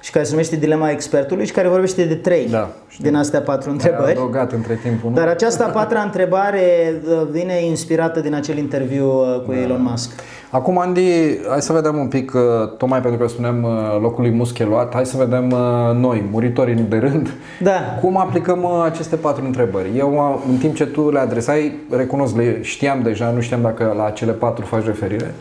și care se numește Dilema expertului și care vorbește de trei da, din astea patru întrebări. adăugat între timp, nu? Dar această a patra întrebare uh, vine inspirată din acel interviu uh, cu da. Elon Musk. Acum, Andy, hai să vedem un pic, uh, tocmai pentru că spunem locul lui Musk e luat, hai să vedem noi, muritorii de rând, da. *laughs* cum aplicăm aceste patru întrebări. Eu, în timp ce tu le adresai, recunosc, le știam deja, nu știam dacă la cele patru faci referire.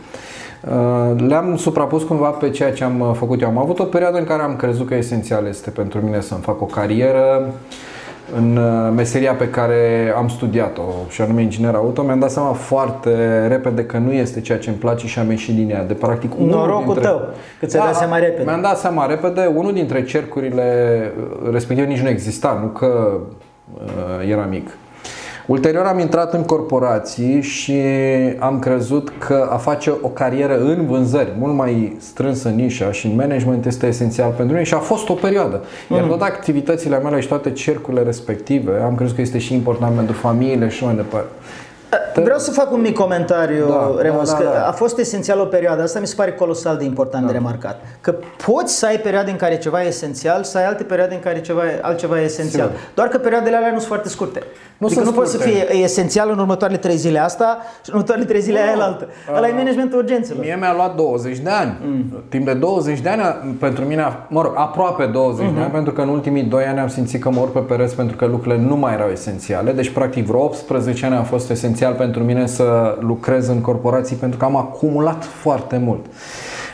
Uh, le-am suprapus cumva pe ceea ce am uh, făcut eu. Am avut o perioadă în care am crezut că esențial este pentru mine să-mi fac o carieră în uh, meseria pe care am studiat-o, și anume inginer auto, mi-am dat seama foarte repede că nu este ceea ce îmi place și am ieșit din ea. De practic, unul Norocul dintre... tău, că ți-ai dat seama repede. Mi-am dat seama repede, unul dintre cercurile uh, respectiv nici nu exista, nu că uh, era mic. Ulterior am intrat în corporații și am crezut că a face o carieră în vânzări mult mai strânsă în nișa și în management este esențial pentru mine și a fost o perioadă. Iar toate activitățile mele și toate cercurile respective am crezut că este și important pentru familie și mai departe. Vreau să fac un mic comentariu, Da, Remus, da, da, că da. a fost esențial o perioadă. Asta mi se pare colosal de important de remarcat. Că poți să ai perioade în care ceva e esențial, să ai alte perioade în care ceva, altceva e esențial. Sigur. Doar că perioadele alea nu sunt foarte scurte. Nu adică sunt nu poți să scurte. fie esențial în următoarele trei zile asta și în următoarele trei zile Nu. aia la altă. Ăla e managementul urgențelor. Mie mi-a luat 20 de ani. Mm. Timp de 20 de ani, pentru mine, a- mă rog, aproape 20 Mhm. de ani, pentru că în ultimii 2 ani am simțit că mă urc pe pereți pentru că lucrurile nu mai erau esențiale. Deci, practic, vreo 18 ani a fost esențial pentru mine să lucrez în corporații pentru că am acumulat foarte mult.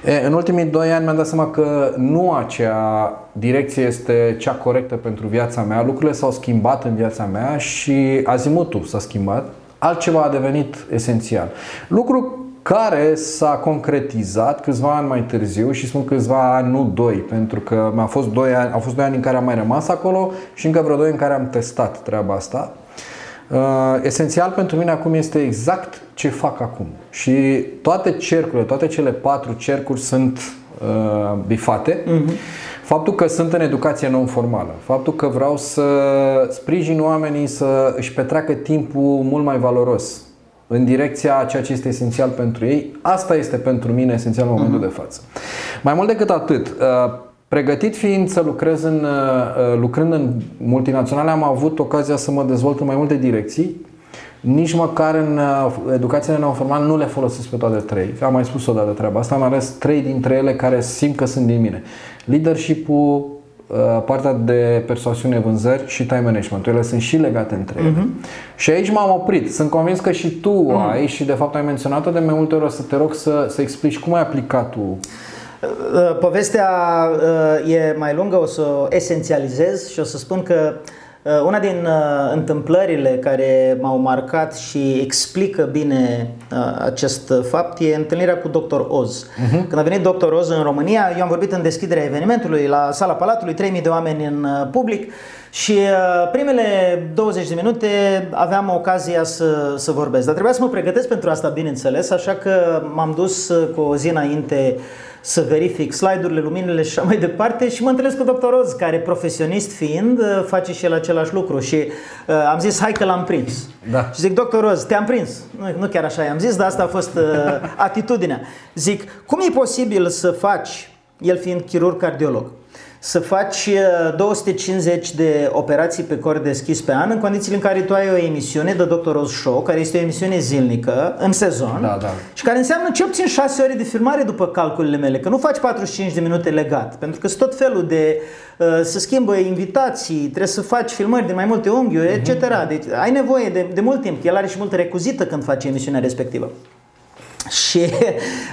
E, în ultimii 2 ani mi-am dat seama că nu acea direcție este cea corectă pentru viața mea. Lucrurile s-au schimbat în viața mea și azimutul s-a schimbat. Altceva a devenit esențial. Lucru care s-a concretizat câțiva ani mai târziu și spun câțiva ani, nu doi, pentru că mi-a fost doi ani, au fost doi ani în care am mai rămas acolo și încă vreo doi în care am testat treaba asta. Uh, esențial pentru mine acum este exact ce fac acum. Și toate cercurile, toate cele patru cercuri sunt uh, bifate. Faptul că sunt în educație non-formală, faptul că vreau să sprijin oamenii să își petreacă timpul mult mai valoros în direcția a ceea ce este esențial pentru ei, asta este pentru mine esențial în momentul de față. Mai mult decât atât, uh, pregătit fiind să lucrez în, uh, lucrând în multinaționale, am avut ocazia să mă dezvolt în mai multe direcții, nici măcar în uh, educația non-formală nu le folosesc pe toate trei. Am mai spus odată treaba asta, am ales trei dintre ele care simt că sunt din mine. Leadership-ul, uh, partea de persoasiune vânzări și time management. Ele sunt și legate între ele. Și aici m-am oprit. Sunt convins că și tu ai și de fapt ai menționat-o de mai multe ori. O să te rog să, să explici cum ai aplicat tu. Uh, Povestea uh, e mai lungă, o să o esențializez și o să spun că uh, una din uh, întâmplările care m-au marcat și explică bine uh, acest fapt e întâlnirea cu Dr. Oz. Când a venit Dr. Oz în România, eu am vorbit în deschiderea evenimentului la sala Palatului, 3000 de oameni în uh, public și uh, primele 20 de minute aveam ocazia să, să vorbesc. Dar trebuia să mă pregătesc pentru asta, bineînțeles, așa că m-am dus uh, cu o zi înainte să verific slide-urile, luminile și așa mai departe și mă întâlnesc cu Dr. Oz, care profesionist fiind, uh, face și el același lucru și uh, am zis, hai că l-am prins. Da. Și zic, Dr. Oz, te-am prins. Nu, nu chiar așa i-am zis, dar asta a fost uh, *laughs* atitudinea. Zic, cum e posibil să faci, el fiind chirurg cardiolog, să faci uh, 250 de operații pe cor deschis pe an în condițiile în care tu ai o emisiune de Dr. Oz Show, care este o emisiune zilnică în sezon Da, da. și care înseamnă cel puțin 6 ore de filmare după calculele mele, că nu faci 45 de minute legat, pentru că sunt tot felul de uh, să schimbă invitații, trebuie să faci filmări de mai multe unghiuri, etc. Deci ai nevoie de, de mult timp, el are și multă recuzită când face emisiunea respectivă. Și *laughs*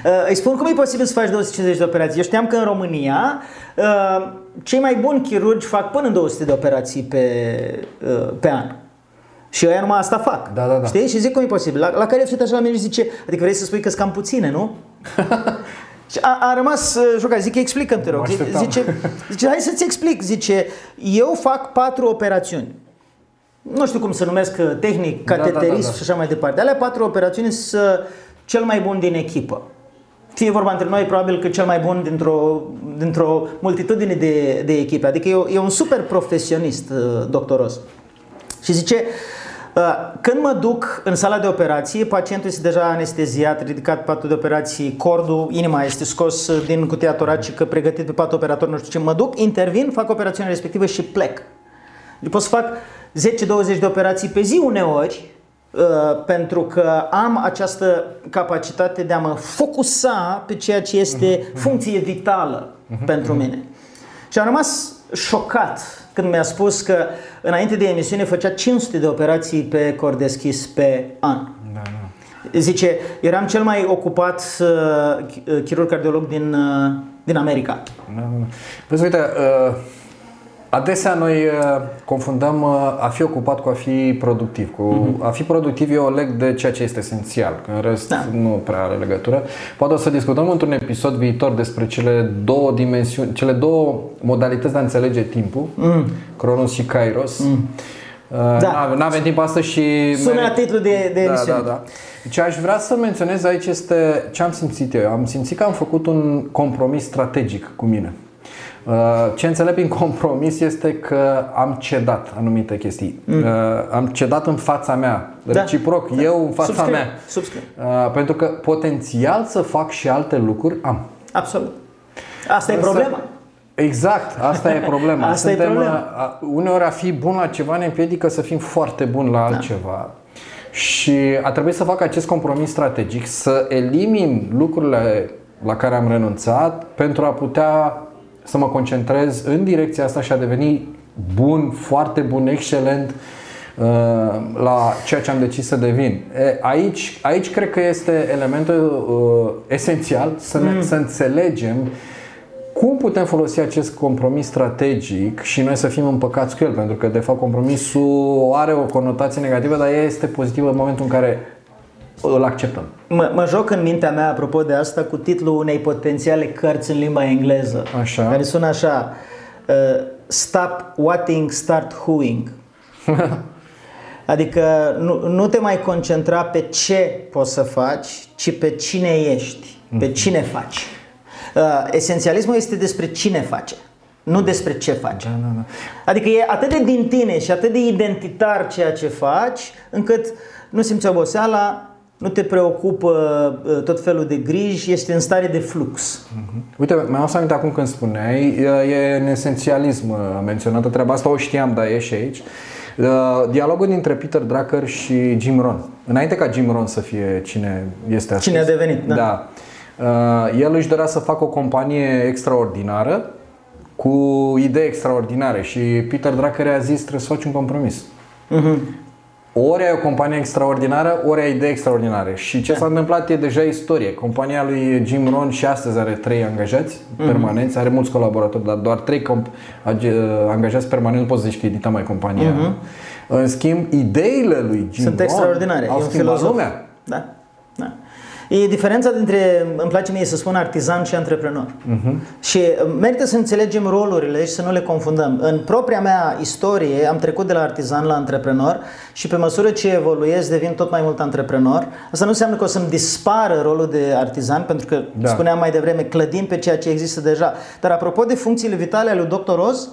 uh, îi spun cum e posibil să faci 250 de operații. Eu știam că în România uh, cei mai buni chirurgi fac până în 200 de operații pe, uh, pe an. Și ăia numai asta fac. Da, da, da. Știi? Și zic cum e posibil. La, la care se uită așa la mine și zice, adică vrei să spui că sunt cam puține, nu? *laughs* și a, a rămas uh, jucat. Zic, explică-mi, te rog. Mă așteptam. Zice, zice, hai să-ți explic. Zice, eu fac patru operațiuni. Nu știu cum se numesc uh, tehnic, Da, da, da, cateterism da. și așa mai departe. Alea patru operațiuni sunt uh, cel mai bun din echipă. Fie vorba între noi, probabil că cel mai bun dintr-o, dintr-o multitudine de, de echipe. Adică e, e un super profesionist, uh, doctoros. Și zice, uh, când mă duc în sala de operație, pacientul este deja anesteziat, ridicat pe patul de operații, cordul, inima este scos uh, din cutia toracică, pregătit pe patul operator, nu știu ce. Mă duc, intervin, fac operațiunea respectivă și plec. Eu pot să fac 10-20 de operații pe zi uneori, uh, pentru că am această capacitate de a mă focusa pe ceea ce este funcție vitală pentru mine. Și am rămas șocat când mi-a spus că înainte de emisiune făcea 500 de operații pe cor deschis pe an. Da, da. Zice, eram cel mai ocupat uh, chirurg cardiolog din, uh, din America. Da, da, da. Vezi, uite, uh, Adesea noi uh, confundăm uh, a fi ocupat cu a fi productiv. Cu uh-huh. a fi productiv eu o leg de ceea ce este esențial, că în rest da. nu prea are legătură. Poate o să discutăm într-un episod viitor despre cele două dimensiuni, cele două modalități de a înțelege timpul, mm. Cronos și Kairos. Mm. Uh, da. Nu avem timp astăzi și... Sună titlul de, de da, da, da. Ce aș vrea să menționez aici este ce am simțit eu. Am simțit că am făcut un compromis strategic cu mine. Uh, ce înțeleg prin compromis este că am cedat anumite chestii. Mm. Uh, am cedat în fața mea, da. reciproc, da. eu în fața Subscriu. mea. Subscriu. Pentru că potențial să fac și alte lucruri am. Absolut. Asta Însă, e problema. Exact, asta e problema. *laughs* asta Suntem, e problema. Uneori a fi bun la ceva ne împiedică să fim foarte buni la da. altceva. Da. Și a trebuit să fac acest compromis strategic, să elimin lucrurile la care am renunțat pentru a putea să mă concentrez în direcția asta și a deveni bun, foarte bun, excelent uh, la ceea ce am decis să devin. Aici, aici cred că este elementul uh, esențial să, ne, mm. să înțelegem cum putem folosi acest compromis strategic și noi să fim împăcați cu el? Pentru că, de fapt, compromisul are o conotație negativă, dar ea este pozitivă în momentul în care îl acceptăm. Mă, mă joc în mintea mea, apropo de asta, cu titlul unei potențiale cărți în limba engleză. Așa. Care sună așa. Uh, Stop whatting, start whoing. *laughs* adică nu, nu te mai concentra pe ce poți să faci, ci pe cine ești, pe mhm. cine faci. Uh, esențialismul este despre cine face, nu despre ce faci. Da, da, da. Adică e atât de din tine și atât de identitar ceea ce faci, încât nu simți oboseala, nu te preocupă uh, tot felul de griji, este în stare de flux. Uh-huh. Uite, mi-am să aminte acum când spuneai, e în esențialism uh, menționată treaba asta, o știam, dar e și aici. Dialogul dintre Peter Drucker și Jim Rohn. Înainte ca Jim Rohn să fie cine este astăzi. Cine a devenit, da. da. Uh, el își dorea să facă o companie extraordinară cu idei extraordinare și Peter Drucker a zis trebuie să faci un compromis. Uh-huh. Ori ai o companie extraordinară, ori ai idei extraordinare. Și ce s-a întâmplat e deja istorie. Compania lui Jim Rohn și astăzi are trei angajați uh-huh. permanenți, are mulți colaboratori, dar doar trei comp- angajați permanenți, nu poți să zici că edita mai compania. Uh-huh. În schimb, ideile lui Jim Sunt Rohn extraordinare. au schimbat lumea. Da. da. E diferența dintre, îmi place mie să spun artizan și antreprenor. Uh-huh. Și merită să înțelegem rolurile și să nu le confundăm. În propria mea istorie am trecut de la artizan la antreprenor și pe măsură ce evoluez devin tot mai mult antreprenor. Asta nu înseamnă că o să-mi dispară rolul de artizan, pentru că da. spuneam mai devreme, clădim pe ceea ce există deja. Dar apropo de funcțiile vitale ale lui Dr. Oz,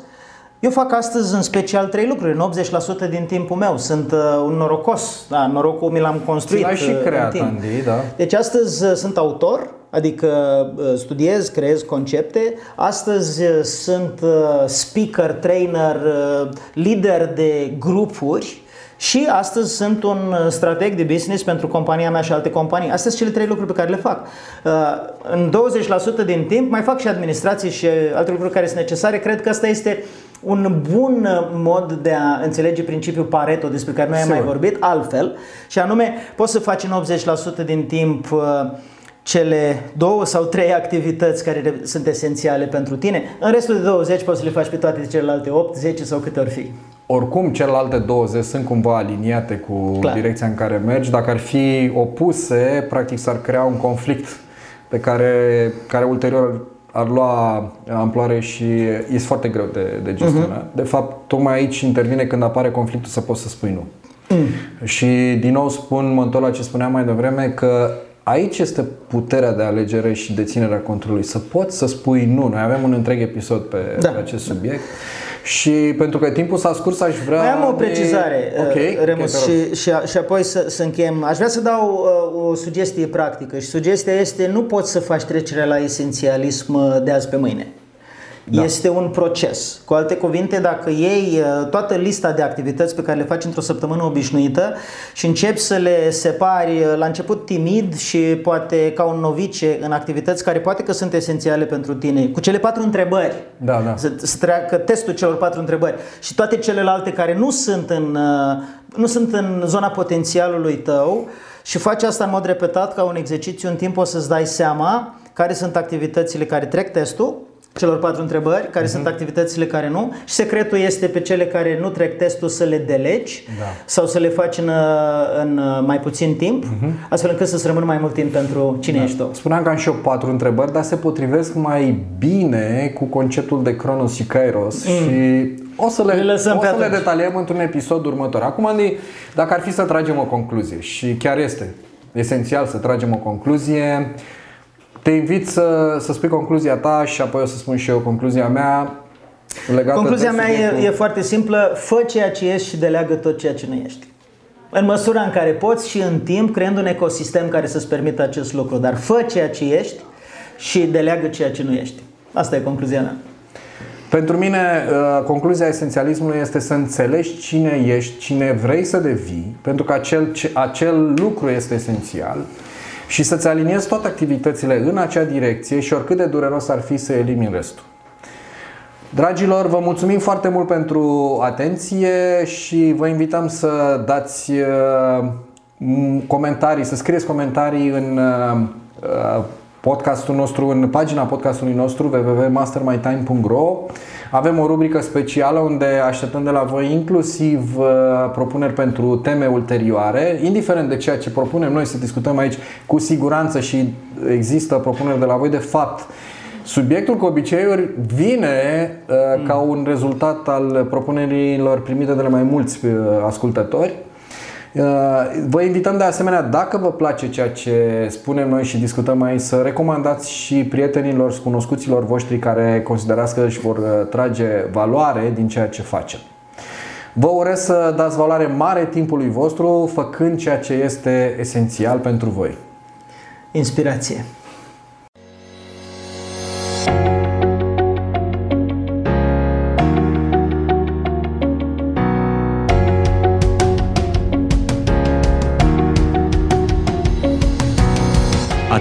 eu fac astăzi în special trei lucruri, în 80% din timpul meu. Sunt uh, un norocos, da, norocul mi l-am construit L-ai și uh, creat, în timp. Andy, da. Deci astăzi uh, sunt autor, adică uh, studiez, creez concepte. Astăzi uh, sunt uh, speaker, trainer, uh, lider de grupuri și astăzi sunt un uh, strateg de business pentru compania mea și alte companii. Astea sunt cele trei lucruri pe care le fac. Uh, în 20% din timp mai fac și administrație și alte lucruri care sunt necesare. Cred că asta este un bun mod de a înțelege principiul Pareto despre care noi am mai vorbit, altfel, și anume poți să faci în 80% din timp uh, cele două sau trei activități care sunt esențiale pentru tine. În restul de 20 poți să le faci pe toate celelalte 8, 10 sau câte ori fi. Oricum, celelalte 20 sunt cumva aliniate cu Clar. direcția în care mergi. Dacă ar fi opuse, practic s-ar crea un conflict pe care, care ulterior ar lua amploare și este foarte greu de, de gestionat. Uh-huh. De fapt, tocmai aici intervine când apare conflictul să poți să spui nu. Mm. Și din nou spun, mă întorc la ce spuneam mai devreme, că aici este puterea de alegere și deținerea controlului. Să poți să spui nu. Noi avem un întreg episod pe, da. pe acest subiect. Și pentru că timpul s-a scurs, aș vrea... Mai am o precizare, de... okay, Remus, okay, și, și, și apoi să, să încheiem. Aș vrea să dau uh, o sugestie practică și sugestia este nu poți să faci trecerea la esențialism uh, de azi pe mâine. Da. Este un proces. Cu alte cuvinte, dacă iei uh, toată lista de activități pe care le faci într-o săptămână obișnuită și începi să le separi uh, la început timid și poate ca un novice în activități care poate că sunt esențiale pentru tine, cu cele patru întrebări, da, da. Să, să treacă testul celor patru întrebări și toate celelalte care nu sunt în, uh, nu sunt în zona potențialului tău și faci asta în mod repetat ca un exercițiu, în timp o să-ți dai seama care sunt activitățile care trec testul celor patru întrebări, care uh-huh. sunt activitățile care nu și secretul este pe cele care nu trec testul să le delegi da. sau să le faci în, în mai puțin timp, uh-huh. astfel încât să-ți rămână mai mult timp pentru cine da. ești tu. Spuneam că am și eu patru întrebări, dar se potrivesc mai bine cu conceptul de Cronos și Kairos mm. și o să le, le, lăsăm o să le detaliem într-un episod următor. Acum, Andy, dacă ar fi să tragem o concluzie și chiar este esențial să tragem o concluzie, te invit să, să spui concluzia ta și apoi o să spun și eu concluzia mea. Legată concluzia mea e, e foarte simplă. Fă ceea ce ești și deleagă tot ceea ce nu ești. În măsura în care poți și în timp, creând un ecosistem care să-ți permită acest lucru. Dar fă ceea ce ești și deleagă ceea ce nu ești. Asta e concluzia mea. Pentru mine, uh, concluzia esențialismului este să înțelegi cine ești, cine vrei să devii, pentru că acel, acel lucru este esențial și să-ți aliniezi toate activitățile în acea direcție și oricât de dureros ar fi să elimini restul. Dragilor, vă mulțumim foarte mult pentru atenție și vă invităm să dați uh, comentarii, să scrieți comentarii în uh, podcastul nostru, în pagina podcastului nostru www.mastermytime.ro avem o rubrică specială unde așteptăm de la voi inclusiv uh, propuneri pentru teme ulterioare, indiferent de ceea ce propunem noi să discutăm aici, cu siguranță și există propuneri de la voi, de fapt, Subiectul cu obiceiuri vine uh, mm. ca un rezultat al propunerilor primite de la mai mulți uh, ascultători. Uh, vă invităm de asemenea, dacă vă place ceea ce spunem noi și discutăm aici, să recomandați și prietenilor, cunoscuților voștri care considerați că își vor uh, trage valoare din ceea ce facem. Vă urez să dați valoare mare timpului vostru, făcând ceea ce este esențial pentru voi. Inspirație.